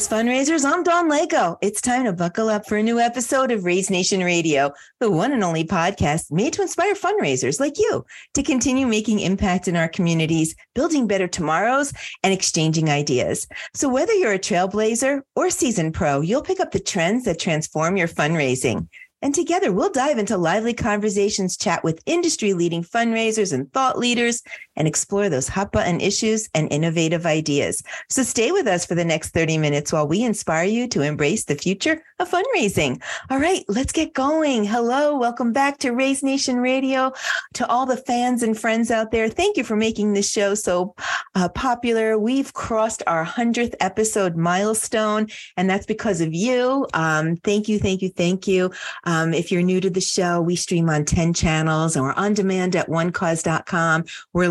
those fundraisers. I'm Dawn Lego. It's time to buckle up for a new episode of Raise Nation Radio, the one and only podcast made to inspire fundraisers like you to continue making impact in our communities, building better tomorrows, and exchanging ideas. So, whether you're a trailblazer or seasoned pro, you'll pick up the trends that transform your fundraising. And together we'll dive into lively conversations, chat with industry leading fundraisers and thought leaders, and explore those hot button issues and innovative ideas. So stay with us for the next 30 minutes while we inspire you to embrace the future of fundraising. All right, let's get going. Hello, welcome back to Raise Nation Radio. To all the fans and friends out there, thank you for making this show so uh, popular. We've crossed our 100th episode milestone, and that's because of you. Um, thank you, thank you, thank you. Um, if you're new to the show, we stream on 10 channels and we're on demand at onecause.com. We're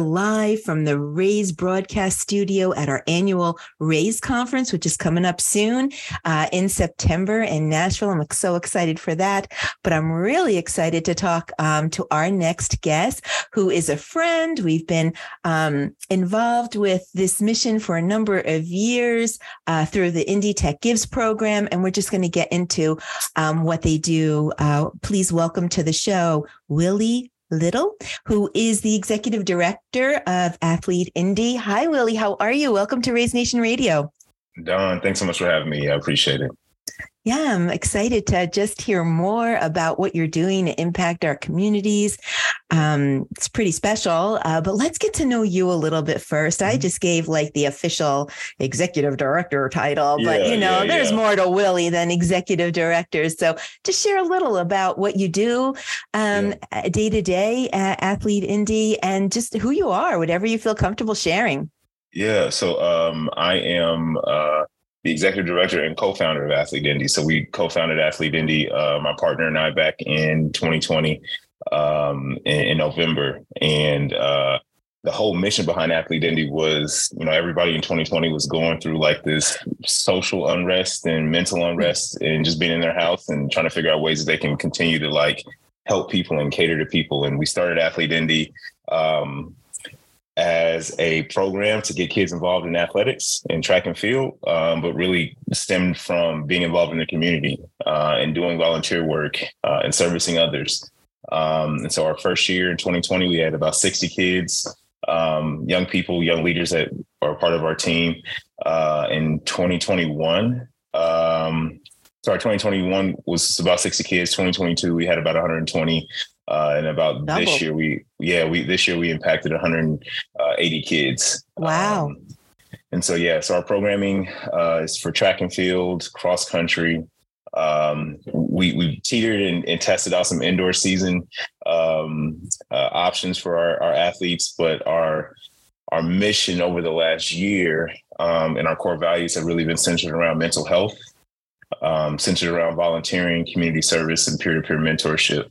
from the Raise broadcast studio at our annual Raise conference, which is coming up soon uh, in September in Nashville. I'm so excited for that. But I'm really excited to talk um, to our next guest, who is a friend. We've been um, involved with this mission for a number of years uh, through the Indy Tech Gives program. And we're just going to get into um, what they do uh, please welcome to the show Willie Little, who is the executive director of Athlete Indy. Hi, Willie. How are you? Welcome to Raise Nation Radio. Dawn, thanks so much for having me. I appreciate it. Yeah, I'm excited to just hear more about what you're doing to impact our communities. Um, it's pretty special, uh, but let's get to know you a little bit 1st I mm-hmm. just gave like the official executive director title, but you know, yeah, there's yeah. more to Willie than executive director. So just share a little about what you do um, day to day at Athlete Indy and just who you are, whatever you feel comfortable sharing. Yeah, so um, I am. Uh, the executive director and co-founder of Athlete Indy. So we co-founded Athlete Indy, uh, my partner and I, back in 2020 um, in, in, November, and uh, the whole mission behind Athlete Indy was, you know, everybody in 2020 was going through like this social unrest and mental unrest, and just being in their house and trying to figure out ways that they can continue to like help people and cater to people. And we started Athlete Indy. Um, as a program to get kids involved in athletics and track and field, um, but really stemmed from being involved in the community uh, and doing volunteer work uh, and servicing others. Um, and so our first year in 2020, we had about 60 kids, um, young people, young leaders that are part of our team. Uh, in 2021, um, sorry, 2021 was about 60 kids. 2022, we had about 120. Uh, and about Double. this year, we yeah we this year we impacted 180 uh, kids. Wow. Um, and so yeah, so our programming uh, is for track and field, cross country. Um, we we teetered and, and, tested out some indoor season um, uh, options for our, our athletes, but our our mission over the last year um, and our core values have really been centered around mental health, um, centered around volunteering, community service, and peer to peer mentorship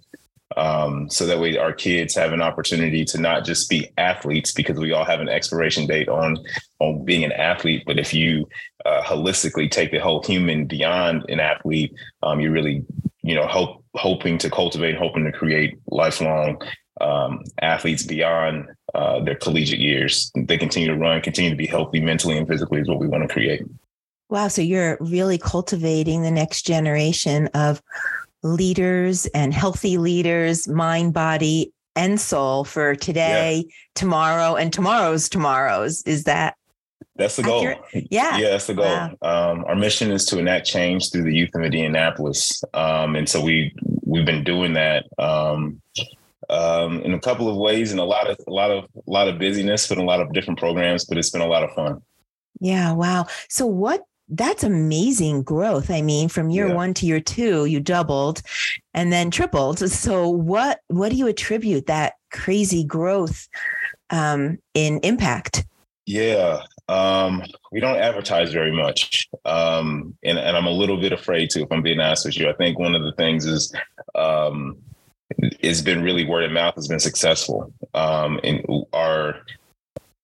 um, so that way our kids have an opportunity to not just be athletes because we all have an expiration date on on being an athlete. But if you uh, holistically take the whole human beyond an athlete um, you're really you know hope hoping to cultivate hoping to create lifelong um, athletes beyond uh, their collegiate years. They continue to run continue to be healthy mentally and physically is what we want to create. Wow so you're really cultivating the next generation of leaders and healthy leaders, mind, body, and soul for today, yeah. tomorrow, and tomorrow's tomorrow's. Is that? That's the goal. Yeah. Yeah, that's the goal. Wow. Um, our mission is to enact change through the youth of Indianapolis. Um, and so we we've been doing that um, um, in a couple of ways and a lot of a lot of a lot of busyness, but a lot of different programs, but it's been a lot of fun. Yeah, wow. So what that's amazing growth. I mean, from year yeah. one to year two, you doubled and then tripled. So what what do you attribute that crazy growth um, in impact? Yeah, um, we don't advertise very much, um, and, and I'm a little bit afraid to. If I'm being honest with you, I think one of the things is um, it's been really word of mouth has been successful, um, and our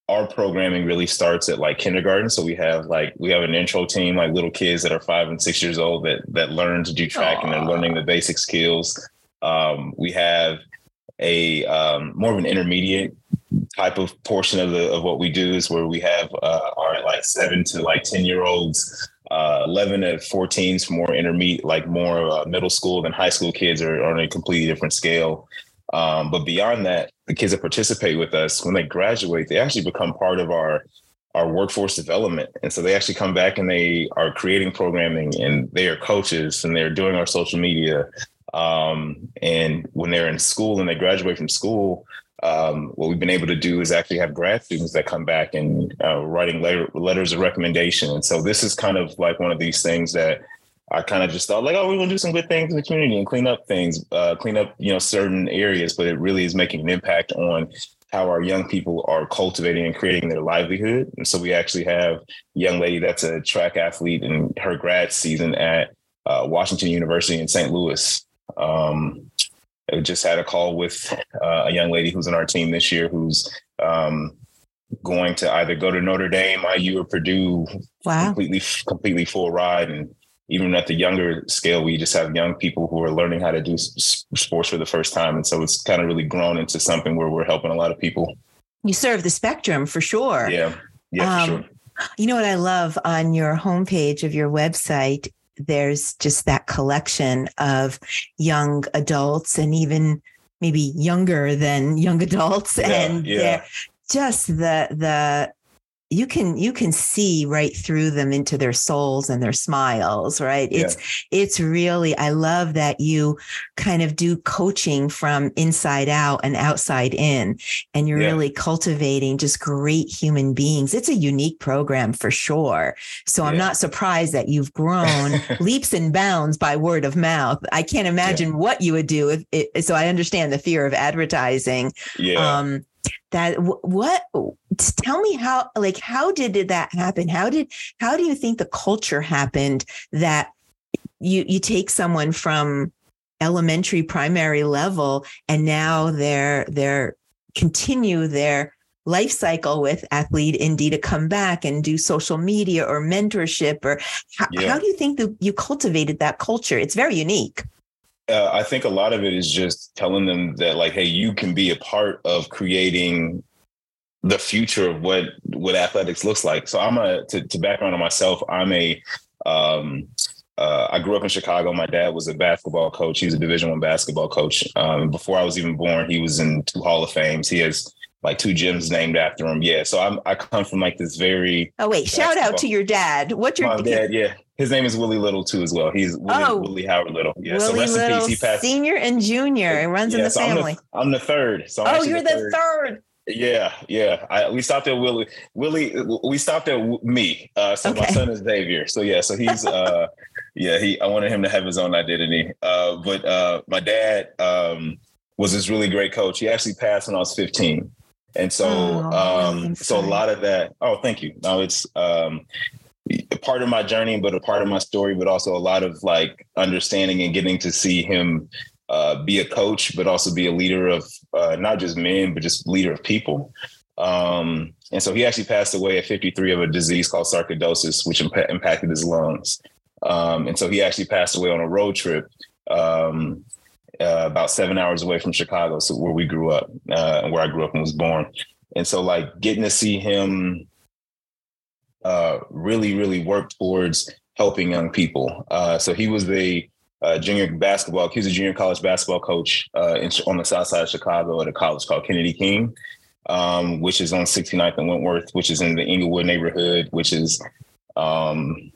our programming really starts at like kindergarten. So we have like we have an intro team, like little kids that are five and six years old that that learn to do track Aww. and they're learning the basic skills. Um, we have a um, more of an intermediate type of portion of the of what we do is where we have uh, our like seven to like ten year olds uh, 11 to 14s more intermediate, like more uh, middle school than high school kids are, are on a completely different scale. Um, but beyond that, the kids that participate with us, when they graduate, they actually become part of our our workforce development. And so they actually come back and they are creating programming and they are coaches and they're doing our social media. Um, and when they're in school and they graduate from school, um, what we've been able to do is actually have grad students that come back and uh, writing letter, letters of recommendation. And so this is kind of like one of these things that I kind of just thought like, oh, we're gonna do some good things in the community and clean up things, uh, clean up you know certain areas, but it really is making an impact on how our young people are cultivating and creating their livelihood. And so we actually have a young lady that's a track athlete in her grad season at uh, Washington University in St. Louis. Um, I just had a call with uh, a young lady who's on our team this year who's um, going to either go to Notre Dame, IU, or Purdue. Wow. Completely, completely full ride. And even at the younger scale, we just have young people who are learning how to do sports for the first time. And so it's kind of really grown into something where we're helping a lot of people. You serve the spectrum for sure. Yeah. Yeah, um, sure. You know what I love on your homepage of your website there's just that collection of young adults and even maybe younger than young adults yeah, and yeah. they're just the the you can you can see right through them into their souls and their smiles right yeah. it's it's really i love that you kind of do coaching from inside out and outside in and you're yeah. really cultivating just great human beings it's a unique program for sure so yeah. i'm not surprised that you've grown leaps and bounds by word of mouth i can't imagine what you would do if it, so i understand the fear of advertising yeah. um that what tell me how like how did that happen? How did how do you think the culture happened that you you take someone from elementary primary level and now they're they're continue their life cycle with athlete Indy to come back and do social media or mentorship or how, yeah. how do you think that you cultivated that culture? It's very unique uh, I think a lot of it is just telling them that like, hey, you can be a part of creating the future of what what athletics looks like. So I'm a to, to background on myself. I'm a um, uh, I grew up in Chicago. My dad was a basketball coach. He's a Division One basketball coach. Um, before I was even born, he was in two Hall of Fames. He has like two gyms named after him. Yeah. So I'm I come from like this very. Oh wait! Shout out to your dad. What's your my dad? Yeah, his name is Willie Little too as well. He's Willie, oh, Willie Howard Little. Yeah. Willie so rest Little, in peace. He passed. Senior and junior. It runs yeah, in the so family. I'm the, I'm the third. So I'm oh, you're the third. third. Yeah, yeah. I, we stopped at Willie. Willie. We stopped at me. Uh, so okay. my son is Xavier. So yeah. So he's. uh Yeah. He. I wanted him to have his own identity. Uh, but uh, my dad um, was this really great coach. He actually passed when I was 15. And so, oh, um, so a lot of that. Oh, thank you. No, it's um, a part of my journey, but a part of my story, but also a lot of like understanding and getting to see him uh, be a coach, but also be a leader of uh, not just men, but just leader of people. Um, and so he actually passed away at 53 of a disease called sarcoidosis, which imp- impacted his lungs. Um, and so he actually passed away on a road trip um, uh, about seven hours away from Chicago, so where we grew up, uh, where I grew up and was born. And so, like, getting to see him uh, really, really work towards helping young people. Uh, so he was the junior basketball. He was a junior college basketball coach uh, in, on the south side of Chicago at a college called Kennedy King, um, which is on 69th and Wentworth, which is in the Englewood neighborhood, which is, um,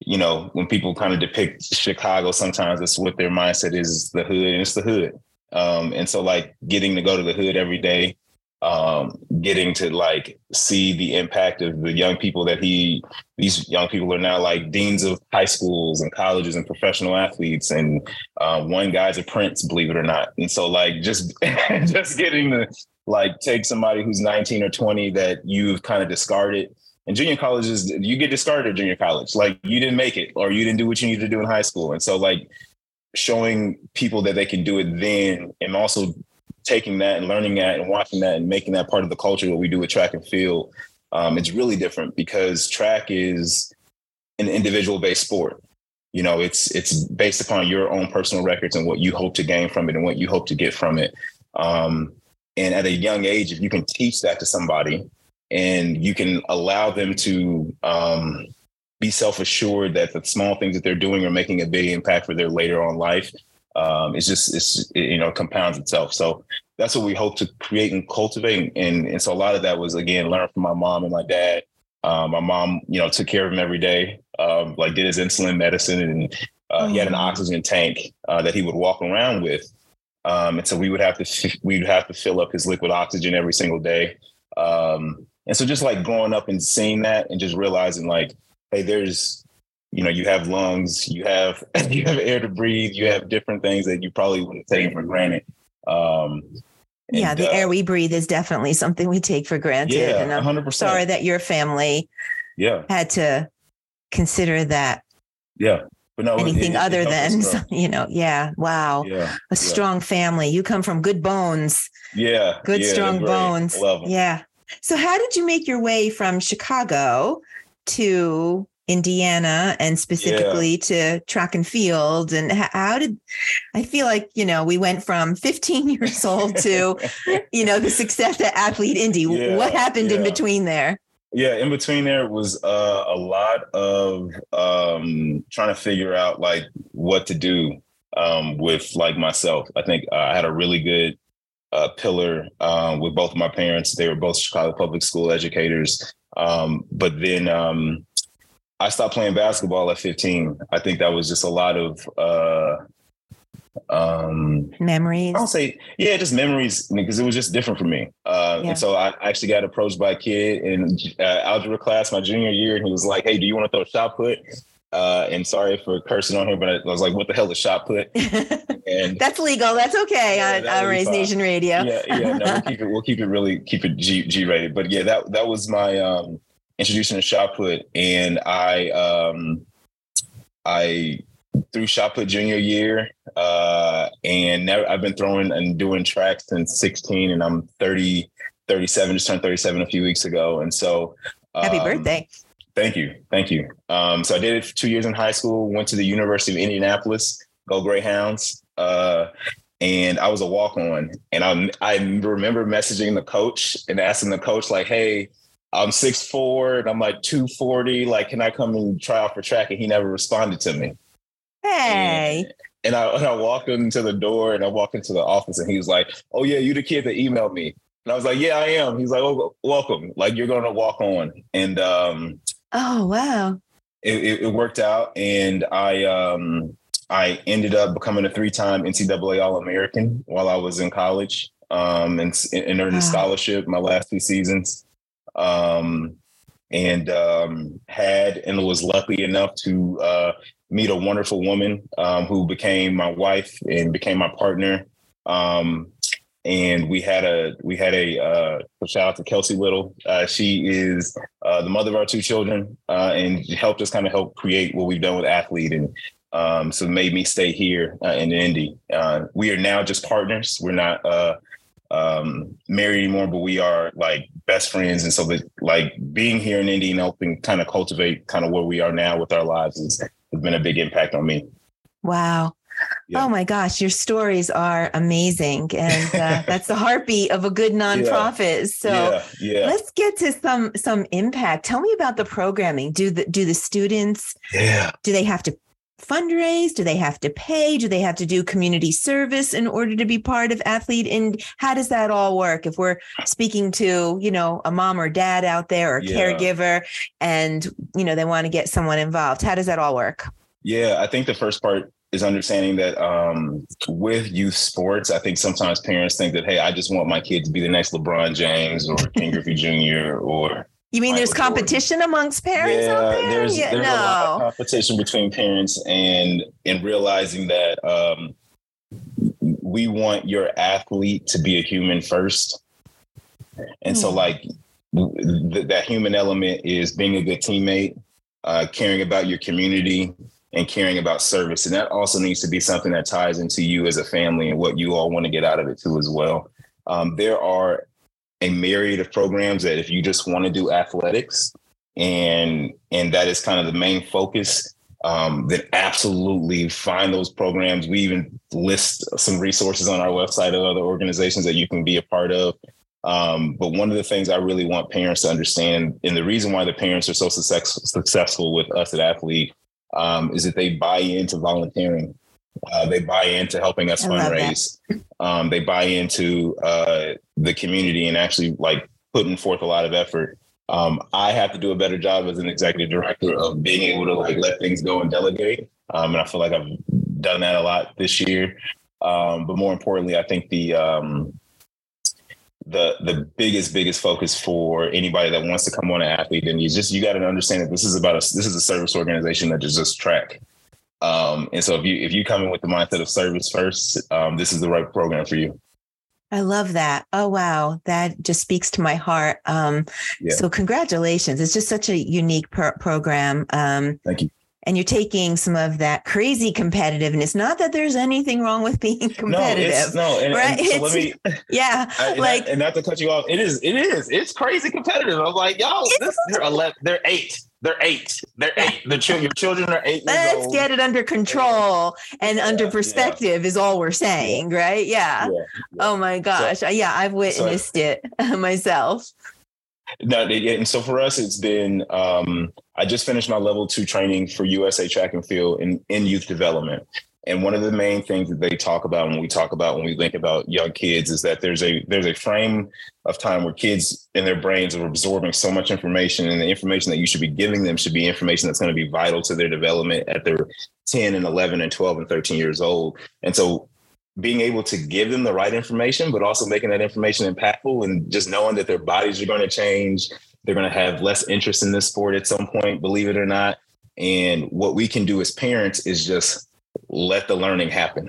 you know, when people kind of depict Chicago, sometimes it's what their mindset is the hood, and it's the hood. Um, and so, like, getting to go to the hood every day um, getting to like see the impact of the young people that he these young people are now like deans of high schools and colleges and professional athletes and uh, one guy's a prince believe it or not and so like just just getting to like take somebody who's 19 or 20 that you've kind of discarded and junior colleges you get discarded at junior college. Like you didn't make it or you didn't do what you needed to do in high school. And so like showing people that they can do it then and also taking that and learning that and watching that and making that part of the culture what we do with track and field um, it's really different because track is an individual based sport. You know it's it's based upon your own personal records and what you hope to gain from it and what you hope to get from it. Um, and at a young age if you can teach that to somebody and you can allow them to um, be self assured that the small things that they're doing are making a big impact for their later on life. Um, it's just it's it, you know compounds itself. So that's what we hope to create and cultivate. And and so a lot of that was again learned from my mom and my dad. Um, my mom, you know, took care of him every day. Um, like did his insulin medicine, and uh, he had an mm-hmm. oxygen tank uh, that he would walk around with. Um, and so we would have to we'd have to fill up his liquid oxygen every single day. Um, and so just like growing up and seeing that and just realizing like, hey, there's, you know, you have lungs, you have you have air to breathe, you have different things that you probably wouldn't take for granted. Um, yeah, the uh, air we breathe is definitely something we take for granted. Yeah, and I'm 100%. sorry that your family yeah had to consider that. Yeah. But no, anything it, other it than you know, yeah, wow, yeah, a strong yeah. family. You come from good bones. Yeah, good yeah, strong bones. Yeah, so, how did you make your way from Chicago to Indiana and specifically yeah. to track and field? And how did I feel like, you know, we went from 15 years old to, you know, the success at Athlete Indy? Yeah, what happened yeah. in between there? Yeah, in between there was uh, a lot of um, trying to figure out like what to do um, with like myself. I think uh, I had a really good uh, pillar um, with both of my parents. They were both Chicago public school educators. Um, but then um, I stopped playing basketball at 15. I think that was just a lot of uh, um, memories. I don't say, yeah, just memories because it was just different for me. Uh, yeah. And so I actually got approached by a kid in uh, algebra class my junior year, and he was like, "Hey, do you want to throw a shot put?" Uh, and sorry for cursing on here, but I was like, what the hell is shot put? And that's legal. That's okay yeah, on, on Raise Nation Radio. yeah, yeah. No, we'll keep it. We'll keep it really keep it G G rated. But yeah, that that was my um, introduction to shot put, and I um, I threw shot put junior year, uh, and never, I've been throwing and doing tracks since 16, and I'm 30, 37, just turned 37 a few weeks ago, and so. Happy um, birthday. Thank you. Thank you. Um, so I did it for two years in high school, went to the University of Indianapolis, go Greyhounds. Uh, and I was a walk on. And I, I remember messaging the coach and asking the coach, like, hey, I'm six four and I'm like 240. Like, can I come and try out for track? And he never responded to me. Hey. And, and I, and I walked into the door and I walked into the office and he was like, Oh, yeah, you the kid that emailed me. And I was like, Yeah, I am. He's like, Oh, welcome. Like, you're going to walk on. And um, Oh wow! It, it, it worked out, and I um, I ended up becoming a three-time NCAA All-American while I was in college, um, and, and earned wow. a scholarship my last two seasons, um, and um, had and was lucky enough to uh, meet a wonderful woman um, who became my wife and became my partner. Um, and we had a we had a uh, shout out to Kelsey Little. Uh, she is uh, the mother of our two children, uh, and helped us kind of help create what we've done with athlete, and um, so made me stay here uh, in Indy. Uh, we are now just partners. We're not um, married anymore, but we are like best friends, and so the, like being here in Indy and helping kind of cultivate kind of where we are now with our lives has, has been a big impact on me. Wow. Yeah. Oh my gosh, your stories are amazing. And uh, that's the heartbeat of a good nonprofit. Yeah. So yeah. let's get to some some impact. Tell me about the programming. Do the do the students yeah. do they have to fundraise? Do they have to pay? Do they have to do community service in order to be part of athlete? And how does that all work? If we're speaking to, you know, a mom or dad out there or yeah. caregiver and, you know, they want to get someone involved, how does that all work? Yeah, I think the first part is understanding that um, with youth sports, I think sometimes parents think that, hey, I just want my kid to be the next LeBron James or Ken Griffey Jr. or you mean Michael there's competition Jordan. amongst parents yeah, out there? There's, yeah, there's no. a lot of competition between parents and and realizing that um, we want your athlete to be a human first. And mm. so hmm. like th- that human element is being a good teammate, uh, caring about your community, and caring about service. And that also needs to be something that ties into you as a family and what you all want to get out of it too as well. Um, there are a myriad of programs that if you just want to do athletics and and that is kind of the main focus, um, then absolutely find those programs. We even list some resources on our website of other organizations that you can be a part of. Um, but one of the things I really want parents to understand, and the reason why the parents are so success, successful with us at Athlete, um, is that they buy into volunteering. Uh, they buy into helping us fundraise. Um, they buy into uh, the community and actually like putting forth a lot of effort. Um, I have to do a better job as an executive director of being able to like let things go and delegate. Um, and I feel like I've done that a lot this year. Um, but more importantly, I think the um, the the biggest biggest focus for anybody that wants to come on an athlete and you just you got to understand that this is about a this is a service organization that does just track. Um, and so if you if you come in with the mindset of service first, um, this is the right program for you. I love that. Oh wow, that just speaks to my heart. Um, yeah. So congratulations! It's just such a unique pro- program. Um, Thank you and you're taking some of that crazy competitiveness. Not that there's anything wrong with being competitive. No, no, and, right? And so let me, yeah, I, like, and not to cut you off, it is, it is, it's crazy competitive. I'm like, y'all, this, they're eleven, they're eight. They're eight. They're eight. The ch- your children are eight. Let's old. get it under control and yeah, under perspective yeah. is all we're saying, yeah. right? Yeah. Oh my gosh. So, yeah, I've witnessed so, it myself. No, and so for us, it's been. Um, I just finished my level two training for USA Track and Field in, in youth development, and one of the main things that they talk about when we talk about when we think about young kids is that there's a there's a frame of time where kids in their brains are absorbing so much information, and the information that you should be giving them should be information that's going to be vital to their development at their 10 and 11 and 12 and 13 years old. And so being able to give them the right information, but also making that information impactful and just knowing that their bodies are going to change. They're going to have less interest in this sport at some point, believe it or not. And what we can do as parents is just let the learning happen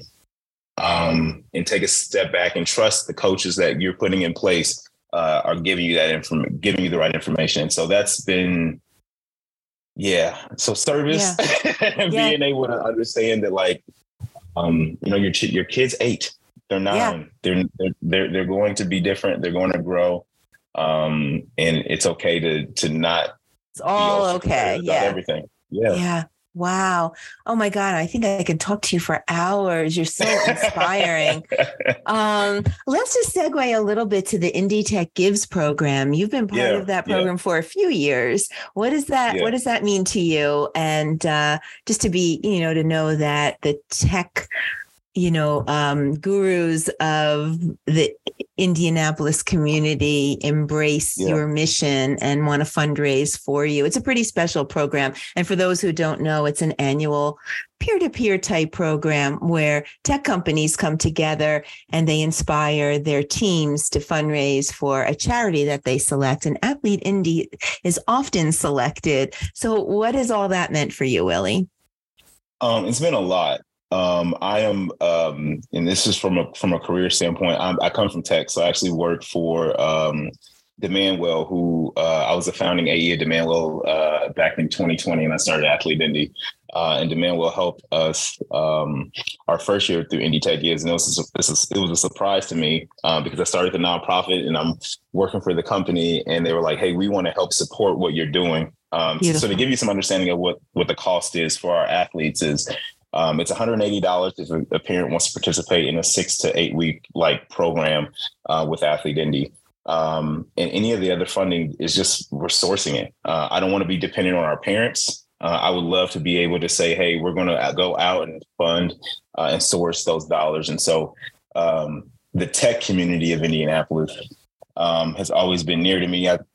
um, and take a step back and trust the coaches that you're putting in place uh, are giving you that information, giving you the right information. So that's been, yeah. So service yeah. and yeah. being able to understand that, like, um, you know, your your kids eight, they're nine, yeah. they're, they're they're they're going to be different. They're going to grow, um, and it's okay to to not. It's all okay. Yeah. Everything. Yeah. Yeah. Wow. Oh my God. I think I could talk to you for hours. You're so inspiring. um, let's just segue a little bit to the Indy Tech Gives program. You've been part yeah, of that program yeah. for a few years. What does that yeah. what does that mean to you? And uh, just to be, you know, to know that the tech you know, um, gurus of the Indianapolis community embrace yeah. your mission and want to fundraise for you. It's a pretty special program. And for those who don't know, it's an annual peer to peer type program where tech companies come together and they inspire their teams to fundraise for a charity that they select. And Athlete Indy is often selected. So, what has all that meant for you, Willie? Um, it's been a lot. Um, I am, um, and this is from a from a career standpoint. I'm, i come from tech, so I actually work for um, Demandwell, who uh, I was a founding AE at Demandwell uh, back in 2020, and I started Athlete Indy. Uh, and Demandwell helped us um, our first year through Indy Tech Gives, and it was a, it was a surprise to me uh, because I started the nonprofit and I'm working for the company, and they were like, "Hey, we want to help support what you're doing." Um, so, so, to give you some understanding of what what the cost is for our athletes is um, it's $180 if a, parent wants to participate in a six to eight week like program uh, with Athlete Indy. Um, and any of the other funding is just we're sourcing it. Uh, I don't want to be dependent on our parents. Uh, I would love to be able to say, hey, we're going to go out and fund uh, and source those dollars. And so um, the tech community of Indianapolis um, has always been near to me. I've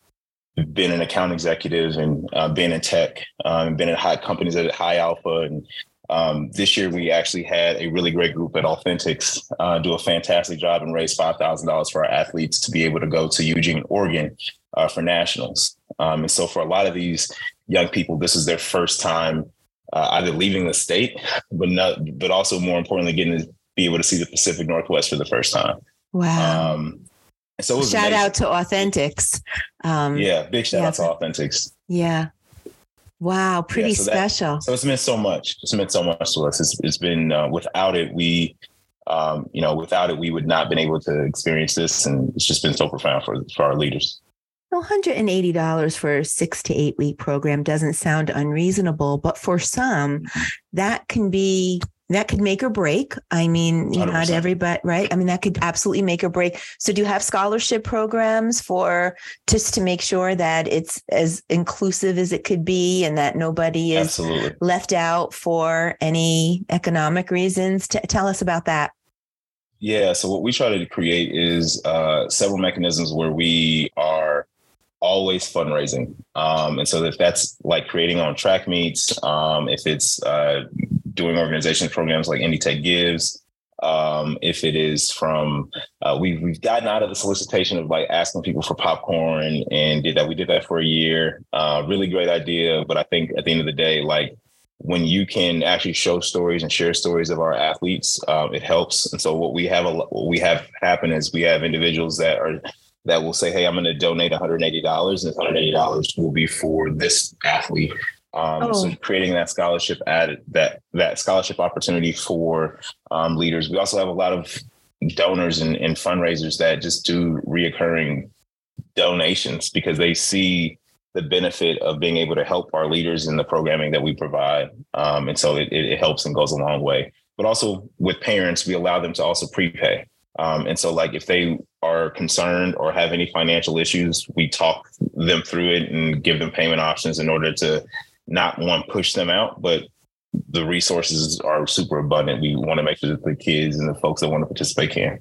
been an account executive and uh, been in tech, um, been at high companies at High Alpha and um, this year, we actually had a really great group at Authentics uh, do a fantastic job and raise $5,000 for our athletes to be able to go to Eugene, Oregon uh, for nationals. Um, and so, for a lot of these young people, this is their first time uh, either leaving the state, but not, but also more importantly, getting to be able to see the Pacific Northwest for the first time. Wow. Um, so shout amazing. out to Authentics. Um, yeah, big shout yeah, out to Authentics. Yeah. Wow, pretty yeah, so special. That, so it's meant so much. It's meant so much to us. It's, it's been uh, without it, we, um, you know, without it, we would not have been able to experience this, and it's just been so profound for for our leaders. $180 for a six to eight week program doesn't sound unreasonable, but for some, mm-hmm. that can be that could make or break. I mean, 100%. not everybody, right? I mean, that could absolutely make or break. So, do you have scholarship programs for just to make sure that it's as inclusive as it could be and that nobody is Absolutely. left out for any economic reasons? T- tell us about that. Yeah. So what we try to create is uh, several mechanisms where we are always fundraising. Um, and so if that's like creating on track meets, um, if it's uh, doing organization programs like Indy Tech Gives, um, if it is from uh, we've we've gotten out of the solicitation of like asking people for popcorn and did that. We did that for a year. Uh, really great idea, but I think at the end of the day, like when you can actually show stories and share stories of our athletes, um, it helps. And so what we have a what we have happen is we have individuals that are that will say, "Hey, I'm going to donate 180 dollars, and 180 dollars will be for this athlete." Um, Oh. So creating that scholarship that that scholarship opportunity for um, leaders. We also have a lot of donors and, and fundraisers that just do reoccurring donations because they see the benefit of being able to help our leaders in the programming that we provide. Um, and so it, it, it helps and goes a long way. But also with parents, we allow them to also prepay. Um, and so, like, if they are concerned or have any financial issues, we talk them through it and give them payment options in order to not one push them out, but the resources are super abundant. We want to make sure that the kids and the folks that want to participate can.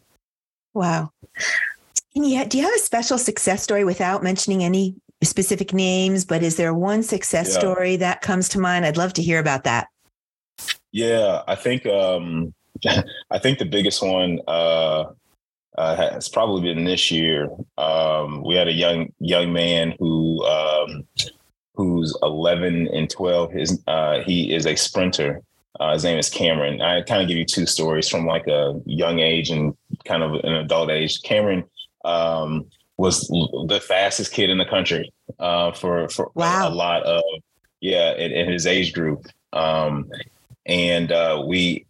Wow. Can you, do you have a special success story without mentioning any specific names? But is there one success Yeah. story that comes to mind? I'd love to hear about that. Yeah, I think um, I think the biggest one uh, uh, has probably been this year. Um, we had a young young man who um, who's 11 and 12. His uh, he is a sprinter. Uh, his name is Cameron. I kind of give you two stories from like a young age and kind of an adult age. Cameron um, was the fastest kid in the country uh, for for a- Wow. a, lot of yeah in, in his age group. Um, and uh, we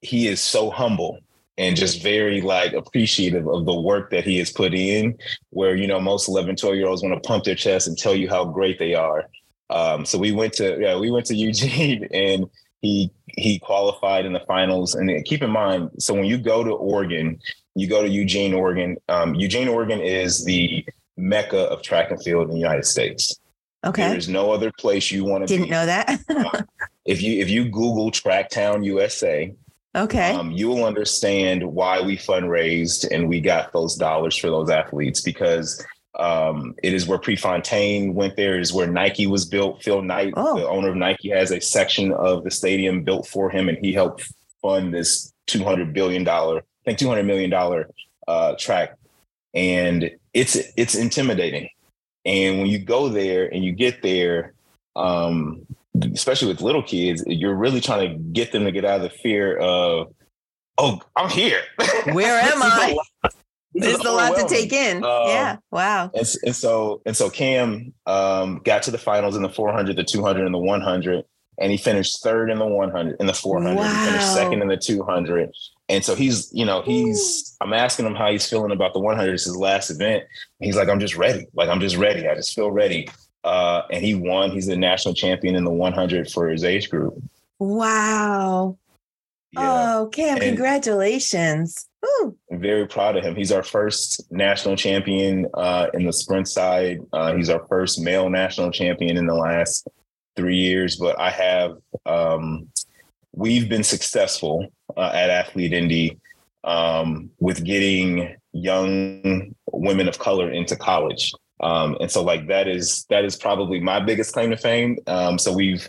he is so humble and just very like appreciative of the work that he has put in where you know most 11 12 year olds want to pump their chest and tell you how great they are um, so we went to yeah we went to eugene and he he qualified in the finals and keep in mind so when you go to oregon you go to eugene oregon um, eugene oregon is the mecca of track and field in the united states Okay. there is no other place you want to Didn't be know that. if you if you google tracktown usa okay. um, you will understand why we fundraised and we got those dollars for those athletes because um, it is where Prefontaine went there. It is where Nike was built. Phil Knight, Oh. the owner of Nike, has a section of the stadium built for him, and he helped fund this two hundred billion dollar, I think two hundred million dollar uh, track. And it's it's intimidating. And when you go there and you get there, um, especially with little kids, you're really trying to get them to get out of the fear of, oh, I'm here. Where am I? is a I? lot- this is There's a lot to take in. Um, yeah. Wow. And, and so and so Cam um, got to the finals in the 400, the 200, and the 100, and he finished third in the 100, in the 400. He finished second in the 200. And so he's, you know, he's. I'm asking him how he's feeling about the 100. It's his last event. He's like, I'm just ready. Like I'm just ready. I just feel ready. Uh, and he won. He's the national champion in the 100 for his age group. Wow. Yeah. Oh, Cam, And- congratulations. Ooh. I'm very proud of him. He's our first national champion uh, in the sprint side. Uh, he's our first male national champion in the last three years. But I have, um, we've been successful uh, at Athlete Indy um, with getting young women of color into college. Um, and so, like that is that is probably my biggest claim to fame. Um, so we've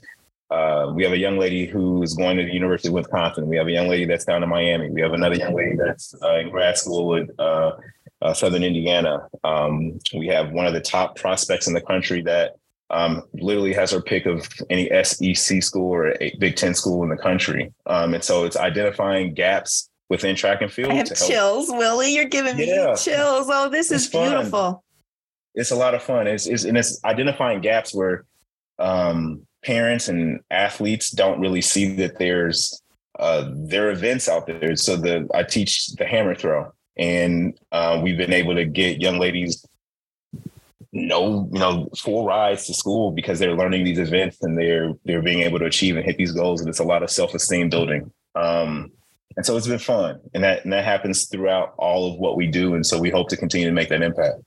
uh, we have a young lady who is going to the University of Wisconsin. We have a young lady that's down in Miami. We have another young lady that's uh, in grad school at uh, uh, Southern Indiana. Um, we have one of the top prospects in the country that um, literally has her pick of any SEC school or a Big Ten school in the country. Um, and so it's identifying gaps within track and field. I have chills, Willie. You're giving me chills. Oh, this is fun. beautiful. It's a lot of fun. It's, it's and it's identifying gaps where um, parents and athletes don't really see that there's uh, there are events out there. So the I teach the hammer throw, and uh, we've been able to get young ladies no, you know, full rides to school because they're learning these events and they're they're being able to achieve and hit these goals. And it's a lot of self esteem building. Um, and so it's been fun, and that and that happens throughout all of what we do. And so we hope to continue to make that impact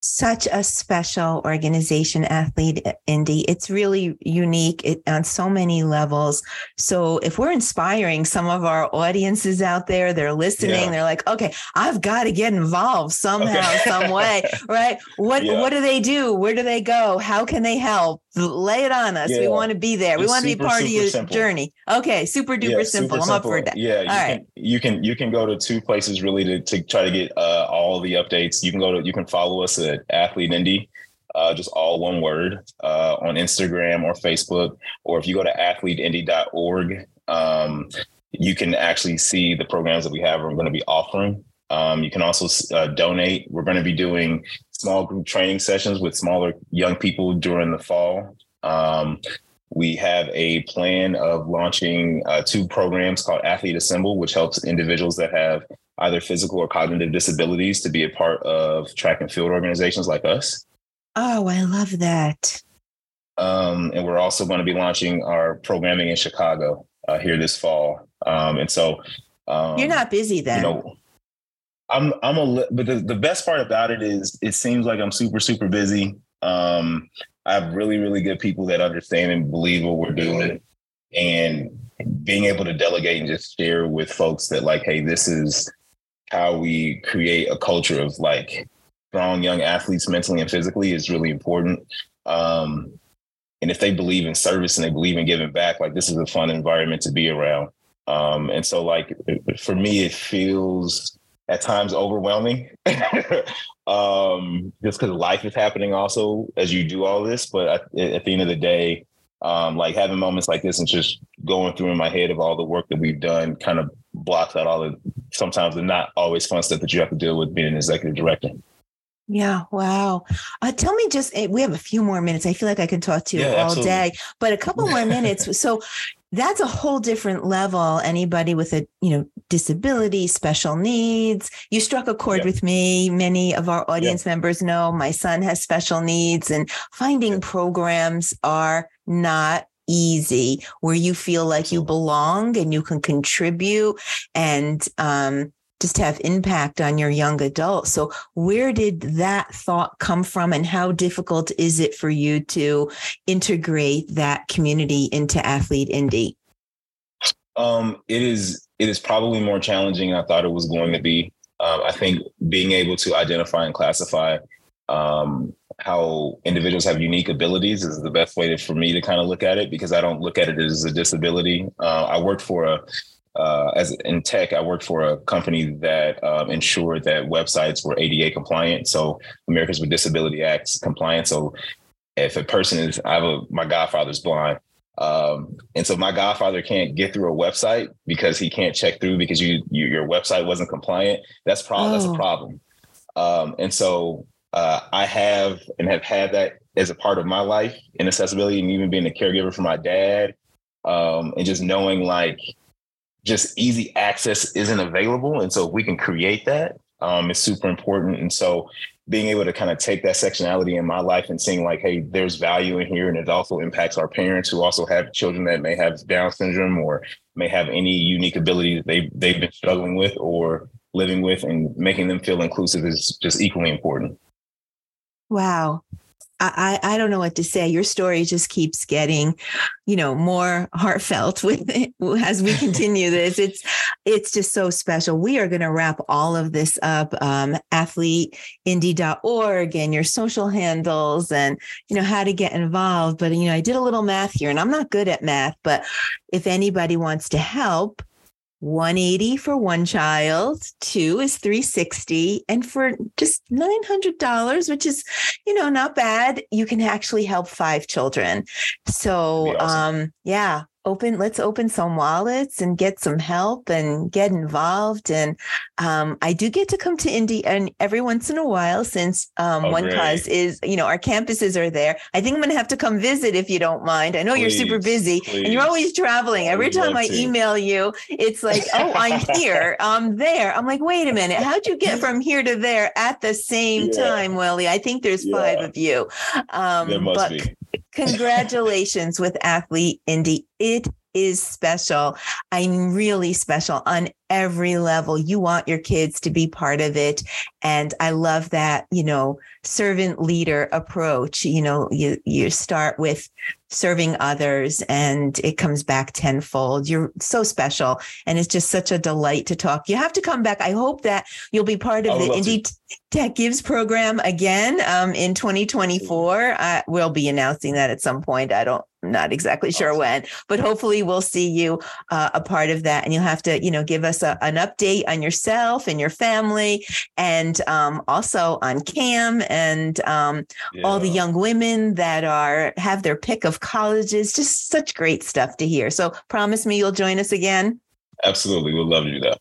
such a special organization, Athlete Indy. It's really unique on so many levels. So if we're inspiring some of our audiences out there, they're listening, yeah. they're like, okay, I've got to get involved somehow, okay. some way, right? What yeah. what do they do? Where do they go? How can they help? Lay it on us. Yeah. We want to be there. It's we want to be part of your simple. journey. Okay, super duper simple. I'm simple. up for that. Yeah, you all can, right. you can you can go to two places really to, to try to get uh, all the updates. You can go to you can follow us at Athlete Indy, uh, just all one word, uh, on Instagram or Facebook. Or if you go to athleteindy.org, um, you can actually see the programs that we have. We're going to be offering. Um, you can also uh, donate. We're going to be doing small group training sessions with smaller young people during the fall. Um, we have a plan of launching uh, two programs called Athlete Assemble, which helps individuals that have either physical or cognitive disabilities to be a part of track and field organizations like us. Oh, I love that. Um, and we're also going to be launching our programming in Chicago uh, here this fall. Um, and so um, you're not busy then. You know, I'm I'm a but the, the best part about it is it seems like I'm super super busy. Um, I have really really good people that understand and believe what we're doing, and being able to delegate and just share with folks that like, hey, this is how we create a culture of like strong young athletes mentally and physically is really important. Um, and if they believe in service and they believe in giving back, like this is a fun environment to be around. Um, and so, like for me, it feels at times overwhelming, um, just because life is happening also as you do all this. But at, at the end of the day, um, like having moments like this and just going through in my head of all the work that we've done kind of blocks out all the sometimes the not always fun stuff that you have to deal with being an executive director. Yeah. Wow. Uh, tell me just, eh, we have a few more minutes. I feel like I can talk to you yeah, all absolutely. day, but a couple more minutes. So that's a whole different level. Anybody with a, you know, disability, special needs. You struck a chord yeah. with me. Many of our audience yeah. members know my son has special needs and finding programs are not easy where you feel like you belong and you can contribute and um, just have impact on your young adult. So, where did that thought come from, and how difficult is it for you to integrate that community into Athlete Indy? Um, it is. It is probably more challenging than I thought it was going to be. Um, I think being able to identify and classify um, how individuals have unique abilities is the best way to, for me to kind of look at it because I don't look at it as a disability. Uh, I worked for a uh, as in tech, I worked for a company that um, ensured that websites were ADA compliant, so Americans with Disability Acts compliant. So if a person is, I have a my godfather's blind, um, and so my godfather can't get through a website because he can't check through because you, you your website wasn't compliant. That's problem. Oh. That's a oh. problem. Um, and so uh, I have and have had that as a part of my life in accessibility and even being a caregiver for my dad um, and just knowing like just easy access isn't available. And so if we can create that, um, it's super important. And so being able to kind of take that sectionality in my life and seeing like, hey, there's value in here, and it also impacts our parents who also have children that may have Down syndrome or may have any unique ability that they they've been struggling with or living with, and making them feel inclusive is just equally important. Wow. I, I don't know what to say. Your story just keeps getting, you know, more heartfelt with it as we continue this. It's it's just so special. We are going to wrap all of this up. Um, athleteindy.org and your social handles and you know how to get involved. But you know, I did a little math here, and I'm not good at math, but if anybody wants to help, 180 for one child, two is 360, and for just $900, which is, you know, not bad, you can actually help five children. So, awesome. um, yeah, open let's open some wallets and get some help and get involved and um, i do get to come to indy and every once in a while since um, oh, one great. cause is you know our campuses are there i think i'm going to have to come visit if you don't mind i know please, you're super busy please. and you're always traveling every time i to. email you it's like oh i'm here i'm there i'm like wait a minute how'd you get from here to there at the same yeah. time willie i think there's yeah. five of you um, there must but be Congratulations with Athlete Indy. It is special. I'm really special on every level. You want your kids to be part of it. And I love that, you know, servant leader approach. You know, you you start with serving others and it comes back tenfold. You're so special. And it's just such a delight to talk. You have to come back. I hope that you'll be part of the Indy Tech Gives program again um, in 2024. Uh, we'll be announcing that at some point. I don't not exactly sure awesome. when, but hopefully we'll see you uh, a part of that. And you'll have to, you know, give us a, an update on yourself and your family, and um, also on Cam and um, yeah. all the young women that are have their pick of colleges. Just such great stuff to hear. So promise me you'll join us again. Absolutely, we'd love do that.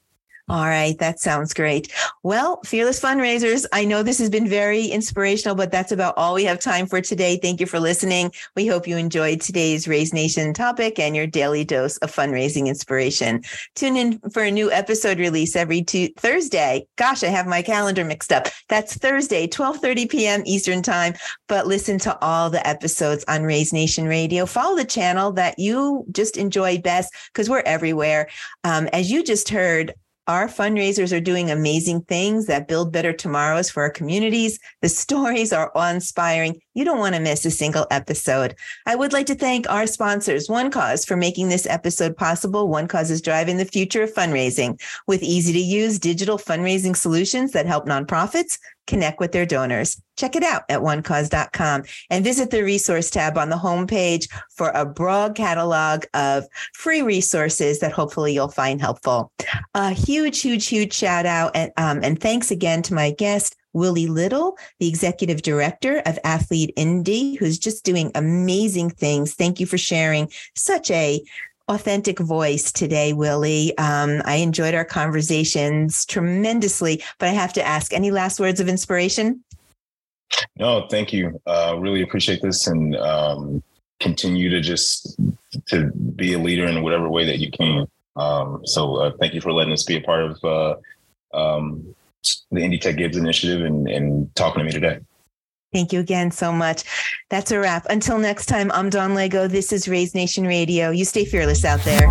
All right, that sounds great. Well, Fearless Fundraisers, I know this has been very inspirational, but that's about all we have time for today. Thank you for listening. We hope you enjoyed today's Raise Nation topic and your daily dose of fundraising inspiration. Tune in for a new episode release every two, Thursday. Gosh, I have my calendar mixed up. That's Thursday, 12:30 p.m. Eastern Time. But listen to all the episodes on Raise Nation Radio. Follow the channel that you just enjoy best because we're everywhere. Um, as you just heard, our fundraisers are doing amazing things that build better tomorrows for our communities. The stories are awe inspiring. You don't want to miss a single episode. I would like to thank our sponsors, One Cause, for making this episode possible. One Cause is driving the future of fundraising with easy to use digital fundraising solutions that help nonprofits connect with their donors. Check it out at onecause.com and visit the resource tab on the homepage for a broad catalog of free resources that hopefully you'll find helpful. A huge, huge, huge shout out and, um, and thanks again to my guest, Willie Little, the executive director of Athlete Indy, who's just doing amazing things. Thank you for sharing such a authentic voice today, Willie. Um, I enjoyed our conversations tremendously, but I have to ask any last words of inspiration? No, thank you. Uh, really appreciate this and um, continue to just to be a leader in whatever way that you can. Um, so uh, thank you for letting us be a part of uh, um, the Indy Tech Gives initiative and, and talking to me today. Thank you again so much. That's a wrap. Until next time, I'm Dawn Lego. This is Raise Nation Radio. You stay fearless out there.